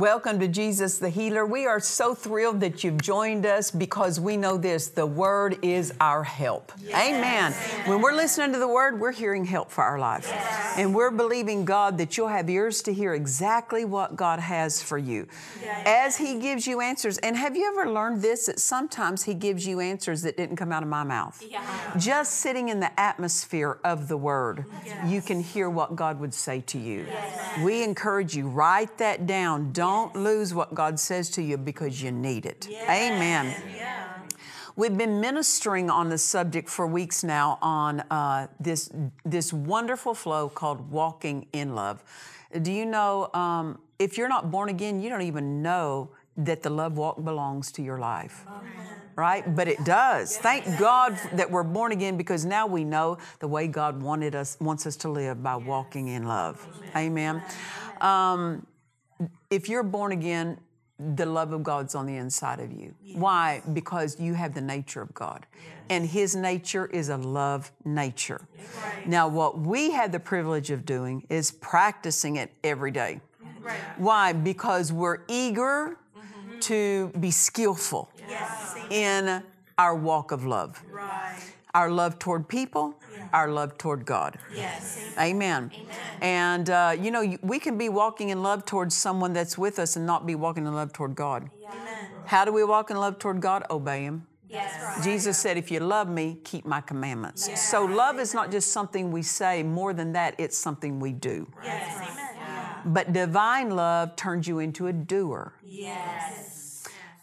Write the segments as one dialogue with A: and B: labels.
A: Welcome to Jesus the Healer. We are so thrilled that you've joined us because we know this the Word is our help. Amen. When we're listening to the Word, we're hearing help for our life. And we're believing God that you'll have ears to hear exactly what God has for you as He gives you answers. And have you ever learned this that sometimes He gives you answers that didn't come out of my mouth? Yeah. Just sitting in the atmosphere of the Word, you can hear what God would say to you. We encourage you, write that down. Don't lose what God says to you because you need it. Amen. We've been ministering on the subject for weeks now on uh, this, this wonderful flow called walking in love. Do you know, um, if you're not born again, you don't even know that the love walk belongs to your life. Right? But it does. Thank God that we're born again because now we know the way God wanted us, wants us to live by walking in love. Amen. Um, if you're born again, the love of God's on the inside of you. Why? Because you have the nature of God. And His nature is a love nature. Now, what we have the privilege of doing is practicing it every day. Why? Because we're eager mm-hmm. to be skillful in our walk of love. Our love toward people, our love toward God. Yes. Amen. And, uh, you know, we can be walking in love towards someone that's with us and not be walking in love toward God. How do we walk in love toward God? Obey Him. Jesus said, If you love me, keep my commandments. So, love is not just something we say, more than that, it's something we do. But divine love turns you into a doer.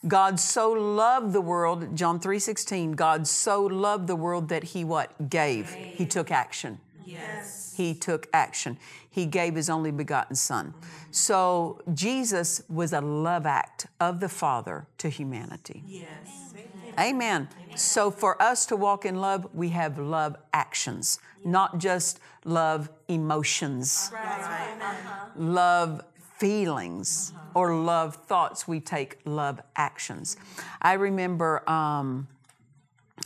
A: God so loved the world, John 3:16, God so loved the world that he what? Gave. He took action. Yes. He took action. He gave his only begotten son. So Jesus was a love act of the Father to humanity. Yes. Amen. So for us to walk in love, we have love actions, not just love emotions Right. love feelings or love thoughts, we take love actions. I remember, um,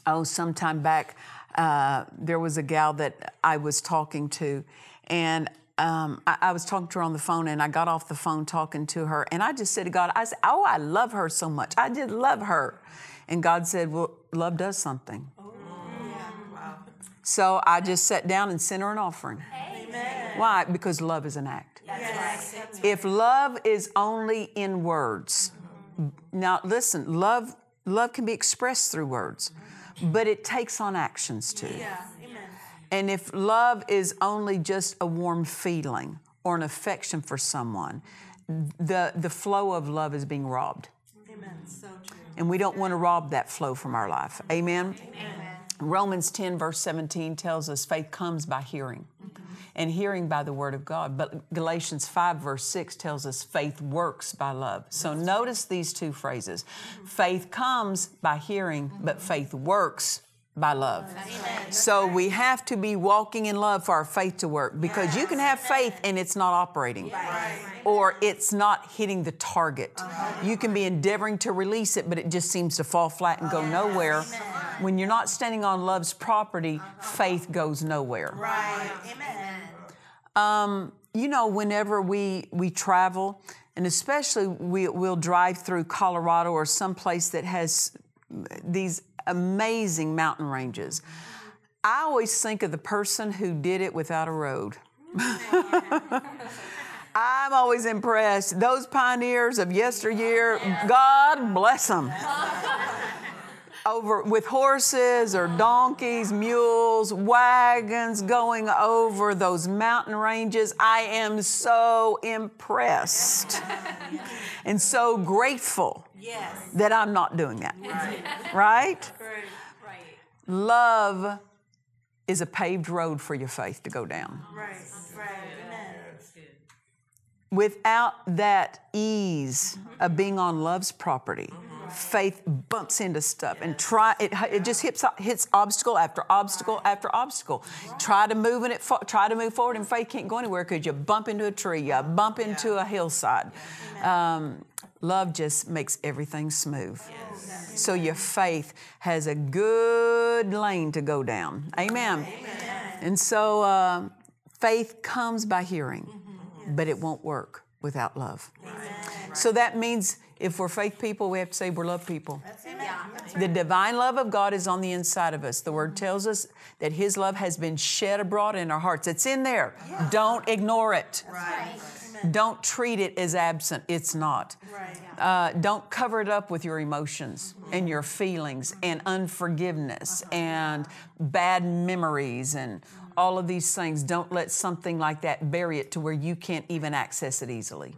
A: oh, sometime back, uh, there was a gal that I was talking to, and um, I, I was talking to her on the phone, and I got off the phone talking to her, and I just said to God, I said, Oh, I love her so much. I just love her. And God said, Well, love does something. So I just sat down and sent her an offering. Why? Because love is an act. If love is only in words, now listen, love love can be expressed through words, but it takes on actions too. And if love is only just a warm feeling or an affection for someone, the the flow of love is being robbed. Amen. And we don't want to rob that flow from our life. Amen. Romans 10, verse 17 tells us faith comes by hearing, and hearing by the word of God. But Galatians 5, verse 6 tells us faith works by love. So notice these two phrases. Faith comes by hearing, but faith works by love. So we have to be walking in love for our faith to work because you can have faith and it's not operating. Or it's not hitting the target. You can be endeavoring to release it, but it just seems to fall flat and go nowhere. When you're not standing on love's property, faith goes nowhere. Right. Amen. Um, you know, whenever we we travel, and especially we, we'll drive through Colorado or someplace that has these amazing mountain ranges. I always think of the person who did it without a road. I'm always impressed. Those pioneers of yesteryear, God bless them. over with horses or donkeys, mules, wagons going over those mountain ranges. I am so impressed and so grateful
B: Yes.
A: that I'm not doing that. Right?
B: Right.
A: Love is a paved road for your faith to go down.
B: Right. Right. Amen.
A: Without that ease of being on love's property, mm-hmm. Faith bumps into stuff and try it, it just hits hits obstacle after obstacle after obstacle. Try to move in it try to move forward and faith can't go anywhere because you bump into a tree, you bump into a hillside. Um, love just makes everything smooth. So your faith has a good lane to go down. Amen. And so uh, faith comes by hearing, but it won't work without love. So that means if we're faith people, we have to say we're love people. The divine love of God is on the inside of us. The word tells us that His love has been shed abroad in our hearts. It's in there. Don't ignore it.
B: Right.
A: Don't treat it as absent. It's not.
B: Right.
A: Uh, don't cover it up with your emotions and your feelings and unforgiveness and bad memories and all of these things. Don't let something like that bury it to where you can't even access it easily.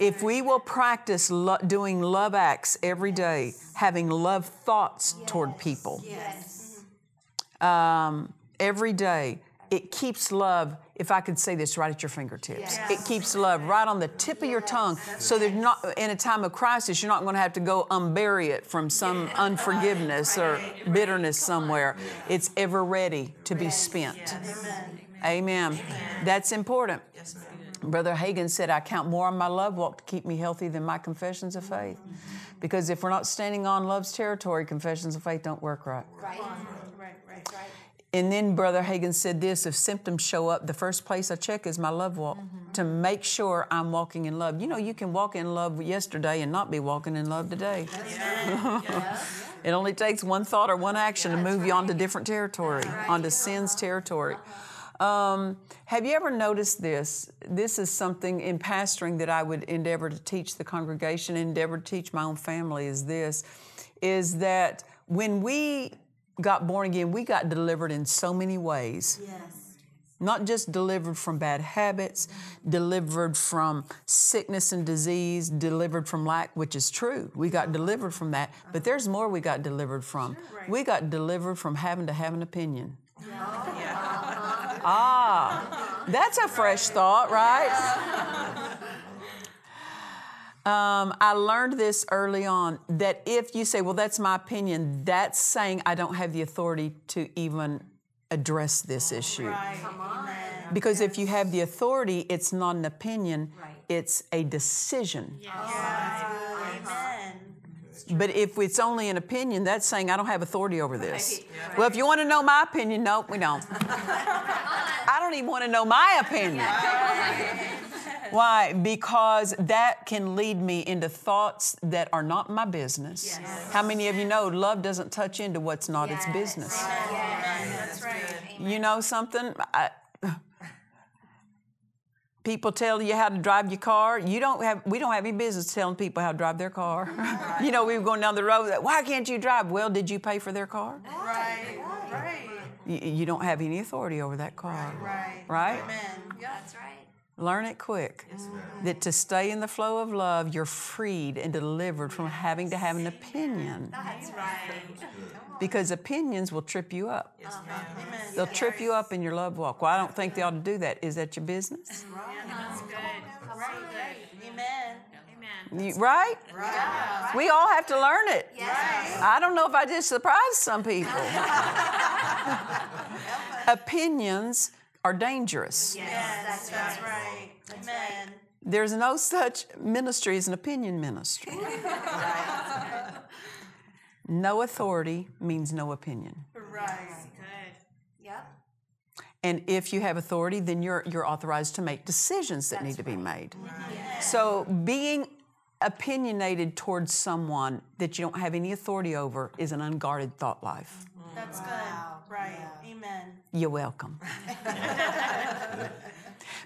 A: If we will practice lo- doing love acts every day, having love thoughts toward people
B: Yes.
A: um, every day, it keeps love, if I could say this, right at your fingertips. It keeps love right on the tip of your tongue. So there's not, in a time of crisis, you're not going to have to go unbury it from some unforgiveness or bitterness somewhere. It's ever ready to be spent. Amen. That's important. Brother Hagin said, I count more on my love walk to keep me healthy than my confessions of faith. Because if we're not standing on love's territory, confessions of faith don't work right.
B: Right. Right. Right. Right.
A: And then Brother Hagin said this if symptoms show up, the first place I check is my love walk to make sure I'm walking in love. You know, you can walk in love yesterday and not be walking in love today. it only takes one thought or one action to move you onto different territory, onto sin's territory. Um, have you ever noticed this? This is something in pastoring that I would endeavor to teach the congregation, endeavor to teach my own family is this, is that when we got born again, we got delivered in so many ways.
B: Yes.
A: Not just delivered from bad habits, delivered from sickness and disease, delivered from lack, which is true. We got delivered from that. But there's more we got delivered from. We got delivered from having to have an opinion. Ah, that's a fresh thought, right? Um, I learned this early on that if you say, well, that's my opinion, that's saying I don't have the authority to even address this issue.
B: Right.
A: Because if you have the authority, it's not an opinion, it's a decision.
B: Amen.
A: But if it's only an opinion, that's saying I don't have authority over this. Well, if you want to know my opinion, no, we don't. I don't even want to know my opinion. Why? Because that can lead me into thoughts that are not my business. How many of you know love doesn't touch into what's not its business?
B: That's right.
A: You know something? I, people tell you how to drive your car. You don't have. We don't have any business telling people how to drive their car. you know, we were going down the road. Why can't you drive? Well, did you pay for their car?
B: Right. Right.
A: You, you don't have any authority over that car.
B: Right.
A: Right?
B: Amen.
C: Yeah, That's right.
A: Learn it quick. Mm-hmm. That to stay in the flow of love, you're freed and delivered from having to have an opinion.
B: That's right.
A: Because opinions will trip you up.
B: Amen.
A: They'll trip you up in your love walk. Well, I don't think they ought to do that. Is that your business?
C: That's good.
B: Right. Amen.
C: Amen.
A: You- right? We all have to learn it.
B: Right.
A: I don't know if I just surprised some people. Opinions are dangerous.
B: Yes. That's right. Amen.
A: There's no such ministry as an opinion ministry. No authority means no opinion.
B: Right.
C: Good.
B: Yep.
A: And if you have authority, then you're, you're authorized to make decisions that need to be made. So being opinionated towards someone that you don't have any authority over is an unguarded thought life.
B: That's good. Right. Amen.
A: You're welcome.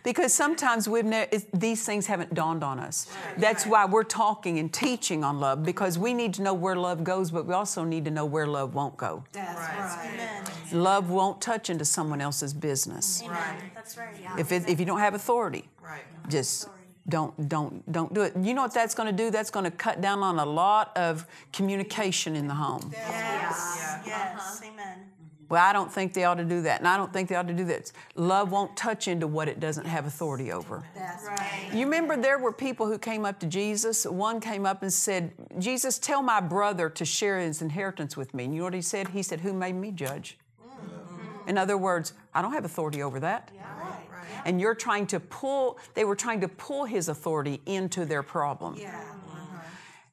A: Because sometimes we've ne- these things haven't dawned on us. That's why we're talking and teaching on love because we need to know where love goes, but we also need to know where love won't go.
B: That's right. Amen.
A: Love won't touch into someone else's business.
B: Amen. That's right.
A: If, it, if you don't have authority,
D: Right.
A: just don't don't don't do it. You know what that's going to do? That's going to cut down on a lot of communication in the home.
B: Yes. Yes. Uh-huh. Amen.
A: Well, I don't think they ought to do that, and I don't think they ought to do that. Love won't touch into what it doesn't have authority over.
B: That's right.
A: You remember there were people who came up to Jesus. One came up and said, Jesus, tell my brother to share his inheritance with me. And you know what he said? He said, Who made me judge? Mm. In other words, I don't have authority over that. And you're trying to pull, they were trying to pull his authority into their problem.
B: Yeah.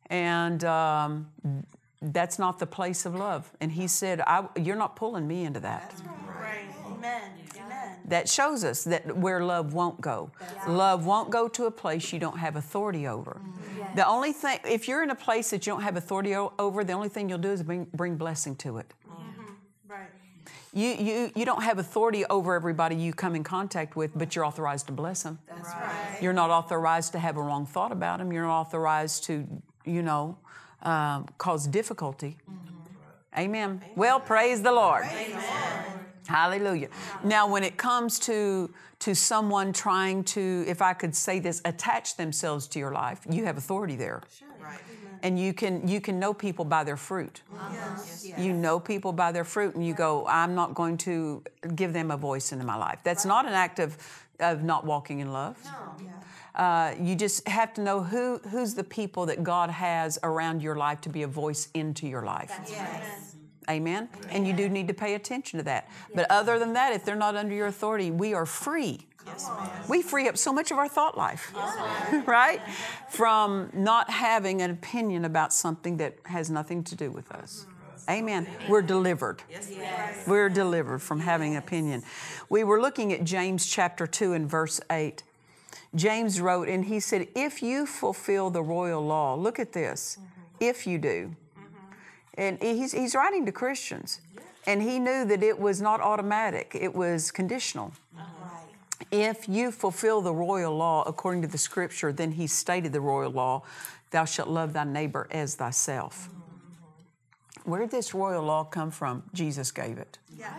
A: And um, that's not the place of love. And he said, I, You're not pulling me into that.
B: Right. Amen. Amen.
A: That shows us that where love won't go. Love won't go to a place you don't have authority over. The only thing, if you're in a place that you don't have authority over, the only thing you'll do is bring, bring blessing to it. You, you, you don't have authority over everybody you come in contact with, but you're authorized to bless them.
B: That's right.
A: You're not authorized to have a wrong thought about them. You're not authorized to, you know, um, cause difficulty. Amen. Well, praise the Lord. Hallelujah. Now, when it comes to to someone trying to, if I could say this, attach themselves to your life, you have authority there. Sure.
D: Right.
A: And you can you can know people by their fruit. You know people by their fruit, and you go, I'm not going to give them a voice into my life. That's not an act of, of not walking in love. Uh, you just have to know who who's the people that God has around your life to be a voice into your life.
B: Yes.
A: Amen. And you do need to pay attention to that. But other than that, if they're not under your authority, we are free. We free up so much of our thought life, right? From not having an opinion about something that has nothing to do with us. Amen. We're delivered. We're delivered from having an opinion. We were looking at James chapter 2 and verse 8. James wrote, and he said, If you fulfill the royal law, look at this, if you do. And he's, he's writing to Christians. And he knew that it was not automatic, it was conditional. If you fulfill the royal law according to the scripture, then he stated the royal law, thou shalt love thy neighbor as thyself. Where did this royal law come from? Jesus gave it.
B: Yeah.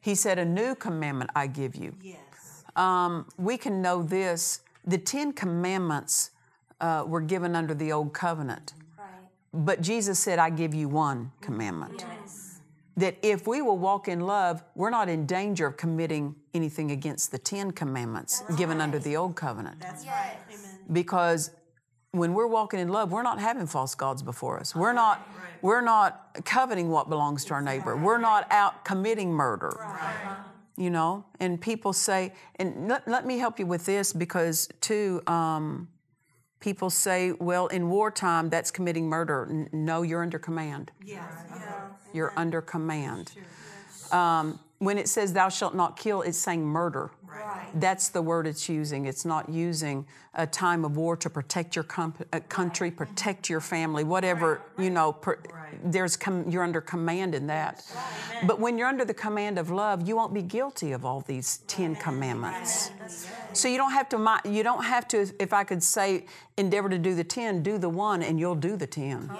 A: He said, A new commandment I give you.
B: Yes.
A: Um, we can know this. The Ten Commandments uh, were given under the Old Covenant. But Jesus said, I give you one commandment. Yes. That if we will walk in love, we're not in danger of committing anything against the Ten Commandments given under the Old Covenant.
B: That's right. Amen.
A: Because when we're walking in love, we're not having false gods before us. We're not, we're not coveting what belongs to our neighbor. We're not out committing murder. You know, and people say, and let, let me help you with this because, too, um, people say, well, in wartime, that's committing murder. N- no, you're under command.
B: Yeah.
A: You're under command. Um, when it says thou shalt not kill, it's saying murder. That's the word it's using. It's not using a time of war to protect your com- uh, country, protect your family, whatever, you know, per- there's com- you're under command in that. But when you're under the command of love, you won't be guilty of all these 10 commandments. So you don't have to mi- you don't have to if I could say endeavor to do the 10, do the one and you'll do the 10.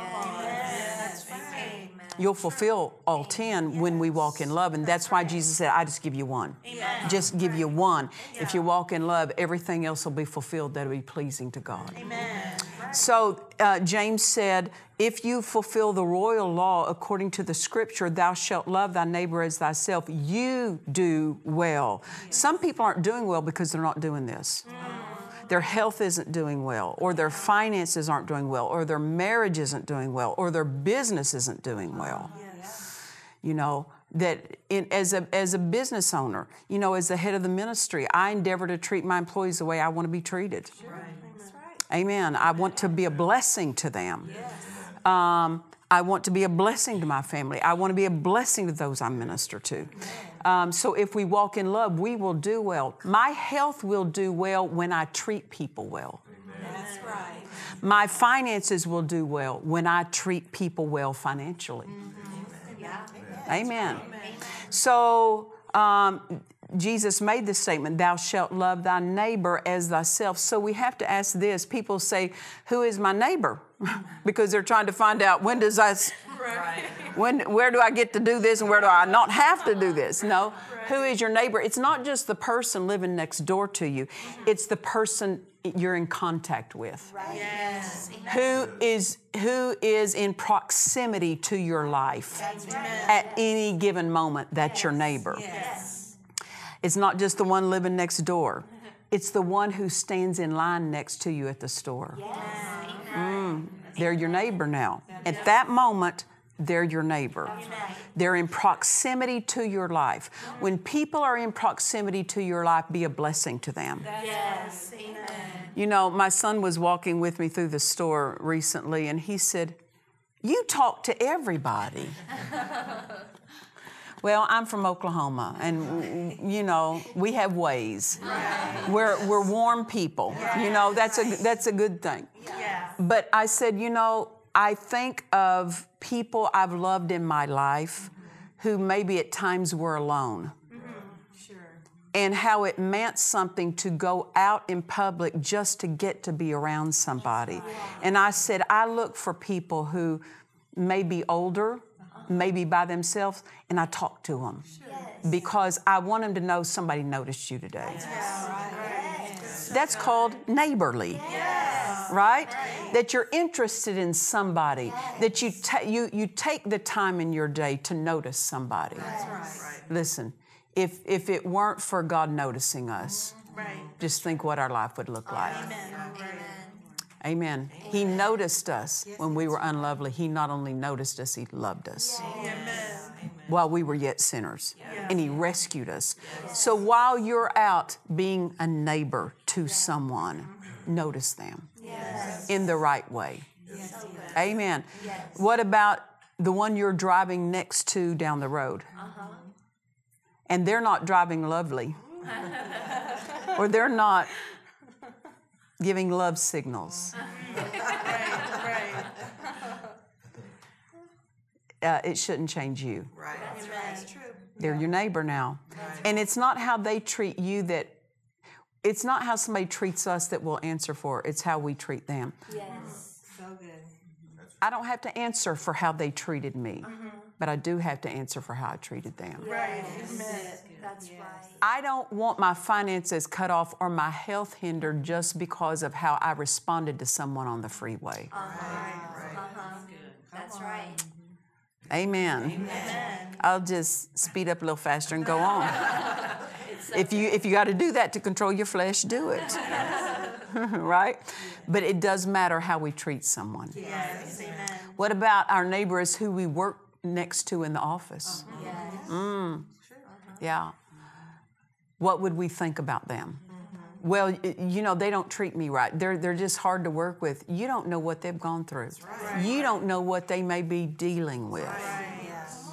A: You'll fulfill all 10 when we walk in love. And that's why Jesus said, I just give you one. Just give you one. If you walk in love, everything else will be fulfilled that'll be pleasing to God.
B: Amen.
A: So uh, James said, If you fulfill the royal law according to the scripture, thou shalt love thy neighbor as thyself, you do well. Some people aren't doing well because they're not doing this. Their health isn't doing well, or their finances aren't doing well, or their marriage isn't doing well, or their business isn't doing well. You know, that in, as, a, as a business owner, you know, as the head of the ministry, I endeavor to treat my employees the way I want to be treated. Amen. I want to be a blessing to them. Um, I want to be a blessing to my family. I want to be a blessing to those I minister to. Um, so if we walk in love, we will do well. My health will do well when I treat people well.
B: That's right.
A: My finances will do well when I treat people well financially. Amen. So um, Jesus made this statement, Thou shalt love thy neighbor as thyself. So we have to ask this. People say, Who is my neighbor? because they're trying to find out when does I, s- when, where do I get to do this and where do I not have to do this? No. Who is your neighbor? It's not just the person living next door to you, it's the person you're in contact with.
C: Yes.
A: Who is who is in proximity to your life at any given moment? That's your neighbor.
B: Yes.
A: It's not just the one living next door. It's the one who stands in line next to you at the store. Mm, they're your neighbor now. At that moment, they're your neighbor. They're in proximity to your life. When people are in proximity to your life, be a blessing to them.
B: Yes. Amen.
A: You know, my son was walking with me through the store recently and he said, You talk to everybody. well, I'm from Oklahoma and, you know, we have ways. We're, we're warm people. You know, that's a, that's a good thing.
B: Yeah.
A: But I said, You know, I think of people I've loved in my life who maybe at times were alone mm-hmm.
B: Sure.
A: and how it meant something to go out in public just to get to be around somebody. And I said, I look for people who may be older, maybe by themselves, and I talk to them because I want them to know somebody noticed you today. That's called neighborly. Right? That you're interested in somebody, that you, ta- you, you take the time in your day to notice somebody. Listen, if, if it weren't for God noticing us, mm-hmm.
B: Right.
A: just think what our life would look like.
B: Amen.
A: Amen. He noticed us when we were unlovely. He not only noticed us, He loved us. While we were yet sinners. And He rescued us. So while you're out being a neighbor to someone, notice them in the right way. Amen. What about the one you're driving next to down the road? And they're not driving lovely, or they're not giving love signals.
B: Right.
A: Uh, it shouldn't change you.
B: Right. That's true.
A: They're your neighbor now. And it's not how they treat you that, it's not how somebody treats us that we'll answer for, it's how we treat them.
B: Yes. So good.
A: I don't have to answer for how they treated me, but I do have to answer for how I treated them.
B: Right. Amen.
C: That's right.
A: I don't want my finances cut off or my health hindered just because of how I responded to someone on the freeway.
C: Right, That's That's right.
A: Amen. I'll just speed up a little faster and go on. if you if you got to do that to control your flesh, do it. right? But it does matter how we treat someone.
B: Yes. Amen.
A: What about our neighbors who we work next to in the office? Mm. Yeah. What would we think about them? Well, you know, they don't treat me right. They're, they're just hard to work with. You don't know what they've gone through. You don't know what they may be dealing with.
B: Yes.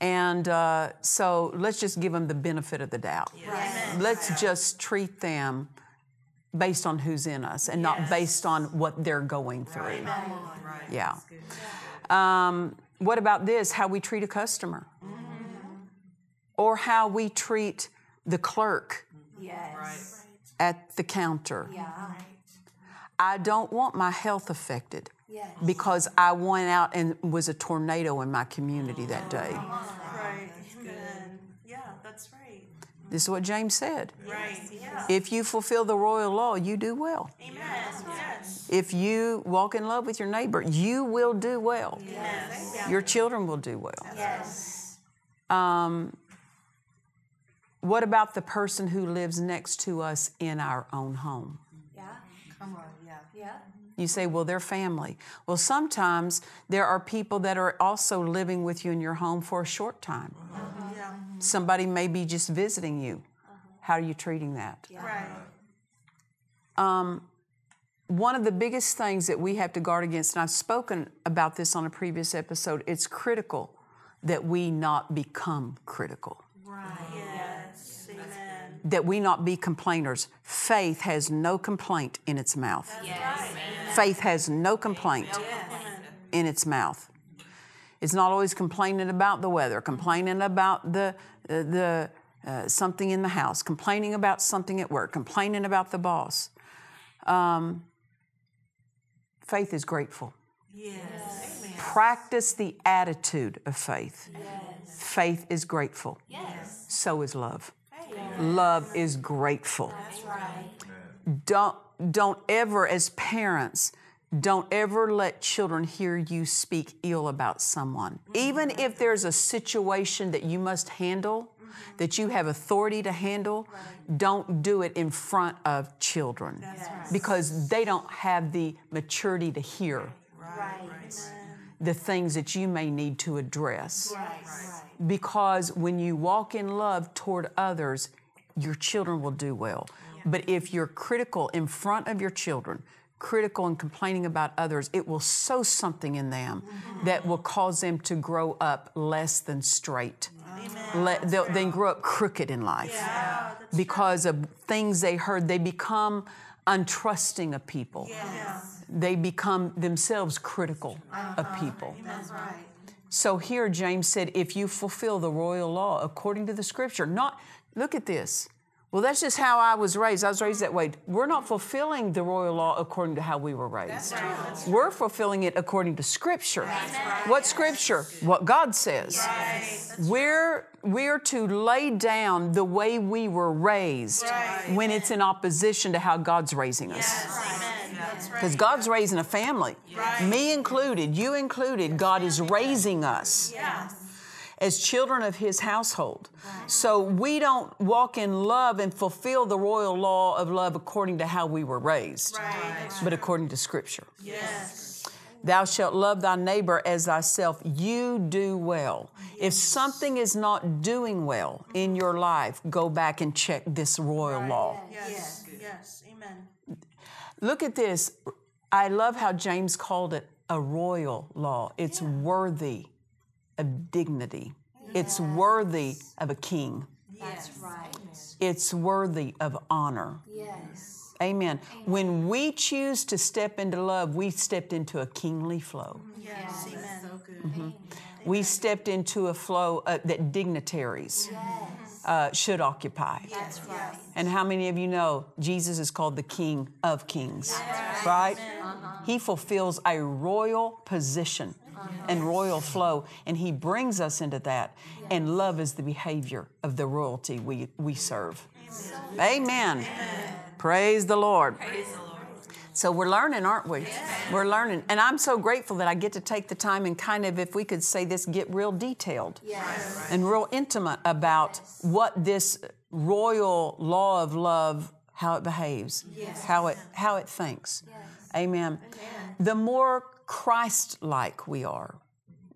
A: And uh, so let's just give them the benefit of the doubt. Let's just treat them based on who's in us and not based on what they're going through. Yeah. Um, what about this? How we treat a customer, or how we treat the clerk
C: Yes.
A: at the counter.
C: Yeah.
A: I don't want my health affected
C: Yes.
A: because I went out and was a tornado in my community that day.
B: Right. Amen. Yeah, that's right.
A: This is what James said.
B: Right. Yeah.
A: If you fulfill the royal law, you do well.
B: Amen. Yes.
A: If you walk in love with your neighbor, you will do well.
B: Yes.
A: Your children will do well.
C: Yes.
A: Um, what about the person who lives next to us in our own home?
C: Yeah.
B: Come on. Yeah.
C: Yeah.
A: You say, well, they're family. Well, sometimes there are people that are also living with you in your home for a short time.
B: Yeah.
A: Somebody may be just visiting you. How are you treating that?
B: Right.
A: Um, one of the biggest things that we have to guard against, and I've spoken about this on a previous episode, it's critical that we not become critical, Right.
B: Yes. Amen.
A: that we not be complainers. Faith has no complaint in its mouth. Faith has no complaint in its mouth. It's not always complaining about the weather, complaining about the, the uh, something in the house, complaining about something at work, complaining about the boss. Um, faith is grateful.
B: Yes. Amen.
A: Practice the attitude of faith. Faith is grateful.
C: Yes.
A: So is love. Love is grateful.
C: That's right.
A: Don't don't ever as parents don't ever let children hear you speak ill about someone. Even if there's a situation that you must handle, that you have authority to handle, don't do it in front of children because they don't have the maturity to hear
C: Right.
A: the things that you may need to address.
C: Right.
A: Because when you walk in love toward others, your children will do well. But if you're critical in front of your children, critical and complaining about others, it will sow something in them that will cause them to grow up less than straight. Le- they'll, they grow up crooked in life because of things they heard. They become untrusting of people. Yes. They become themselves critical of people.
B: That's right.
A: So here James said, if you fulfill the royal law according to the scripture, not, look at this. Well, that's just how I was raised. I was raised that way. We're not fulfilling the royal law according to how we were raised. We're fulfilling it according to scripture. What scripture? What God says. We're we're to lay down the way we were raised when it's in opposition to how God's raising us. Because God's raising a family, me included, you included. God is raising us as children of His household. So we don't walk in love and fulfill the royal law of love according to how we were raised, but according to Scripture.
B: Yes.
A: Thou shalt love thy neighbor as thyself. You do well. If something is not doing well in your life, go back and check this royal law.
B: Yes. Yes. Amen.
A: Look at this. I love how James called it a royal law. It's worthy of dignity. It's worthy of a king.
C: That's right.
A: It's worthy of honor.
C: Yes.
A: Amen. When we choose to step into love, we stepped into a kingly flow.
B: Yes. Amen. So good.
A: Mm-hmm. We stepped into a flow uh, that dignitaries uh, should occupy.
C: That's right.
A: And how many of you know Jesus is called the King of Kings? Right? He fulfills a royal position and royal flow, and He brings us into that. And love is the behavior of the royalty we, we serve. Amen. Praise the Lord. So we're learning, aren't we? We're learning. And I'm so grateful that I get to take the time and kind of, if we could say this, get real detailed
C: Yes.
A: and real intimate about what this royal law of love, how it behaves, how it how it thinks. Amen. The more Christ-like we are.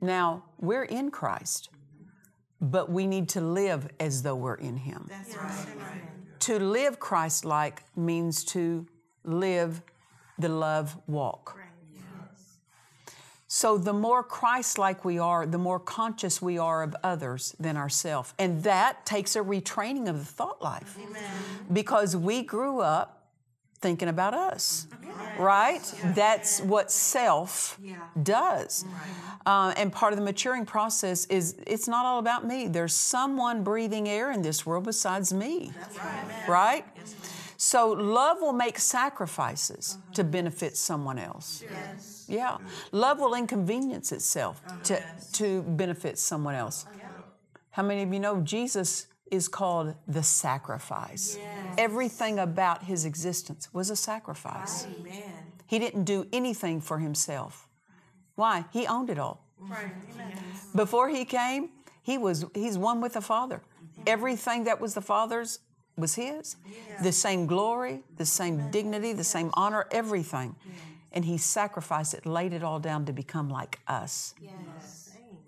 A: Now, we're in Christ, but we need to live as though we're in him.
B: That's right.
A: To live Christ-like means to live the love walk. So the more Christ-like we are, the more conscious we are of others than ourselves. And that takes a retraining of the thought life. Because we grew up thinking about us. Right? That's what self does. Uh, and part of the maturing process is it's not all about me. There's someone breathing air in this world besides me. Right? So love will make sacrifices to benefit someone else. Yeah. Love will inconvenience itself to, to benefit someone else. How many of you know Jesus is called the sacrifice? Everything about his existence was a sacrifice.
B: Amen.
A: He didn't do anything for himself. Why? He owned it all.
B: Right. Amen.
A: Before he came, he was he's one with the Father. Everything that was the Father's was his. The same glory, the same dignity, the same honor, everything. And he sacrificed it, laid it all down to become like us.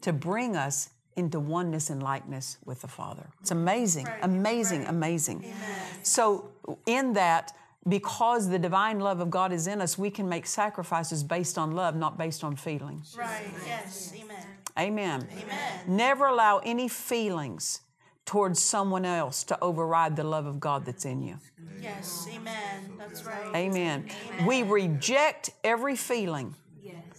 A: To bring us into oneness and likeness with the Father. It's amazing, amazing, amazing. So in that because the divine love of God is in us, we can make sacrifices based on love, not based on feelings.
B: Right. Yes. Amen.
A: Amen. Amen. Never allow any feelings towards someone else to override the love of God that's in you.
B: Yes. Amen. That's right.
A: Amen. We reject every feeling
C: Yes.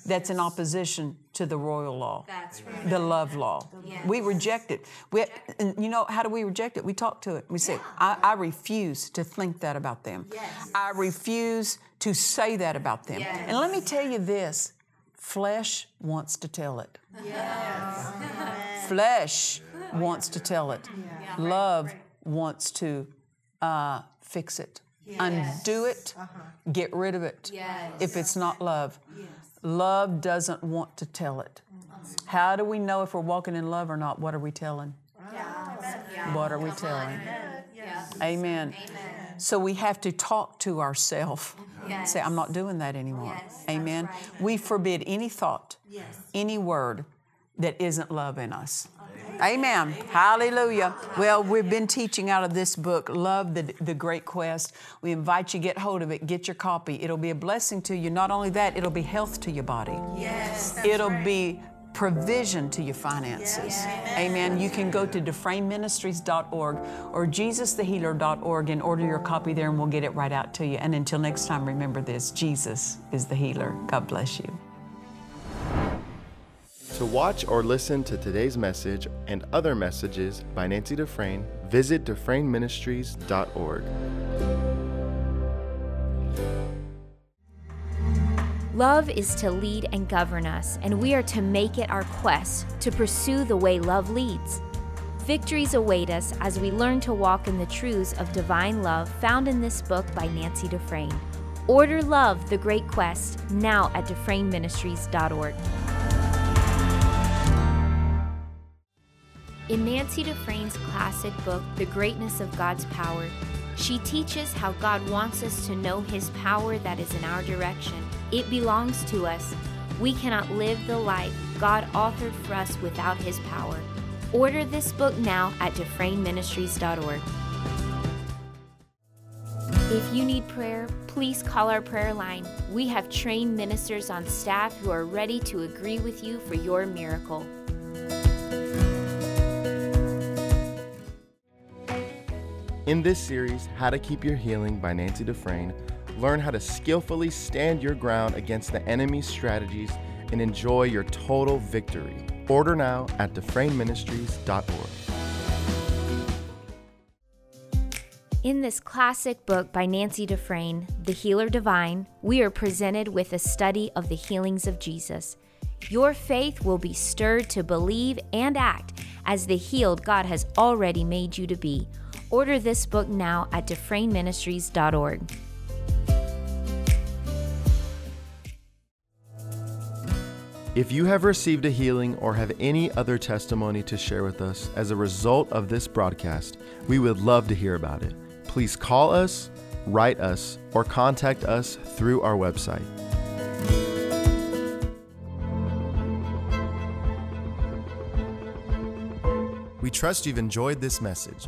A: That's in opposition to the royal law,
C: That's right.
A: the love law.
C: Yes.
A: We reject it. We, and you know, how do we reject it? We talk to it. We say, I, I refuse to think that about them.
C: Yes.
A: I refuse to say that about them.
C: Yes.
A: And let me tell you this flesh wants to tell it. Flesh wants to tell it. Love wants to uh, fix it, undo it, get rid of it.
C: Yes.
A: If it's not love, love doesn't want to tell it. How do we know if we're walking in love or not? What are we telling? What are we telling? Amen. So we have to talk to ourselves.
C: Yes.
A: Say, I'm not doing that anymore.
C: Yes,
A: Amen.
C: right.
A: We forbid any thought, any word that isn't love in us. Amen. Hallelujah. Well, we've been teaching out of this book, Love the, the Great Quest. We invite you get hold of it, get your copy. It'll be a blessing to you. Not only that, it'll be health to your body.
C: Yes.
A: It'll be provision to your finances. Amen. You can go to dufresneministries.org or jesusthehealer.org and order your copy there, and we'll get it right out to you. And until next time, remember this Jesus is the healer. God bless you.
E: To watch or listen to today's message and other messages by Nancy Dufresne, visit dufresneministries.org.
F: Love is to lead and govern us, and we are to make it our quest to pursue the way love leads. Victories await us as we learn to walk in the truths of divine love found in this book by Nancy Dufresne. Order Love, the Great Quest, now at DufresneMinistries.org. In Nancy Dufresne's classic book, The Greatness of God's Power, she teaches how God wants us to know His power that is in our direction. It belongs to us. We cannot live the life God authored for us without His power. Order this book now at DufresneMinistries.org. If you need prayer, please call our prayer line. We have trained ministers on staff who are ready to agree with you for your miracle.
E: In this series, How to Keep Your Healing by Nancy Dufresne, learn how to skillfully stand your ground against the enemy's strategies and enjoy your total victory. Order now at dufresneministries.org.
F: In this classic book by Nancy Dufresne, The Healer Divine, we are presented with a study of the healings of Jesus. Your faith will be stirred to believe and act as the healed God has already made you to be. Order this book now at DufresneMinistries.org.
E: If you have received a healing or have any other testimony to share with us as a result of this broadcast, we would love to hear about it. Please call us, write us, or contact us through our website. We trust you've enjoyed this message.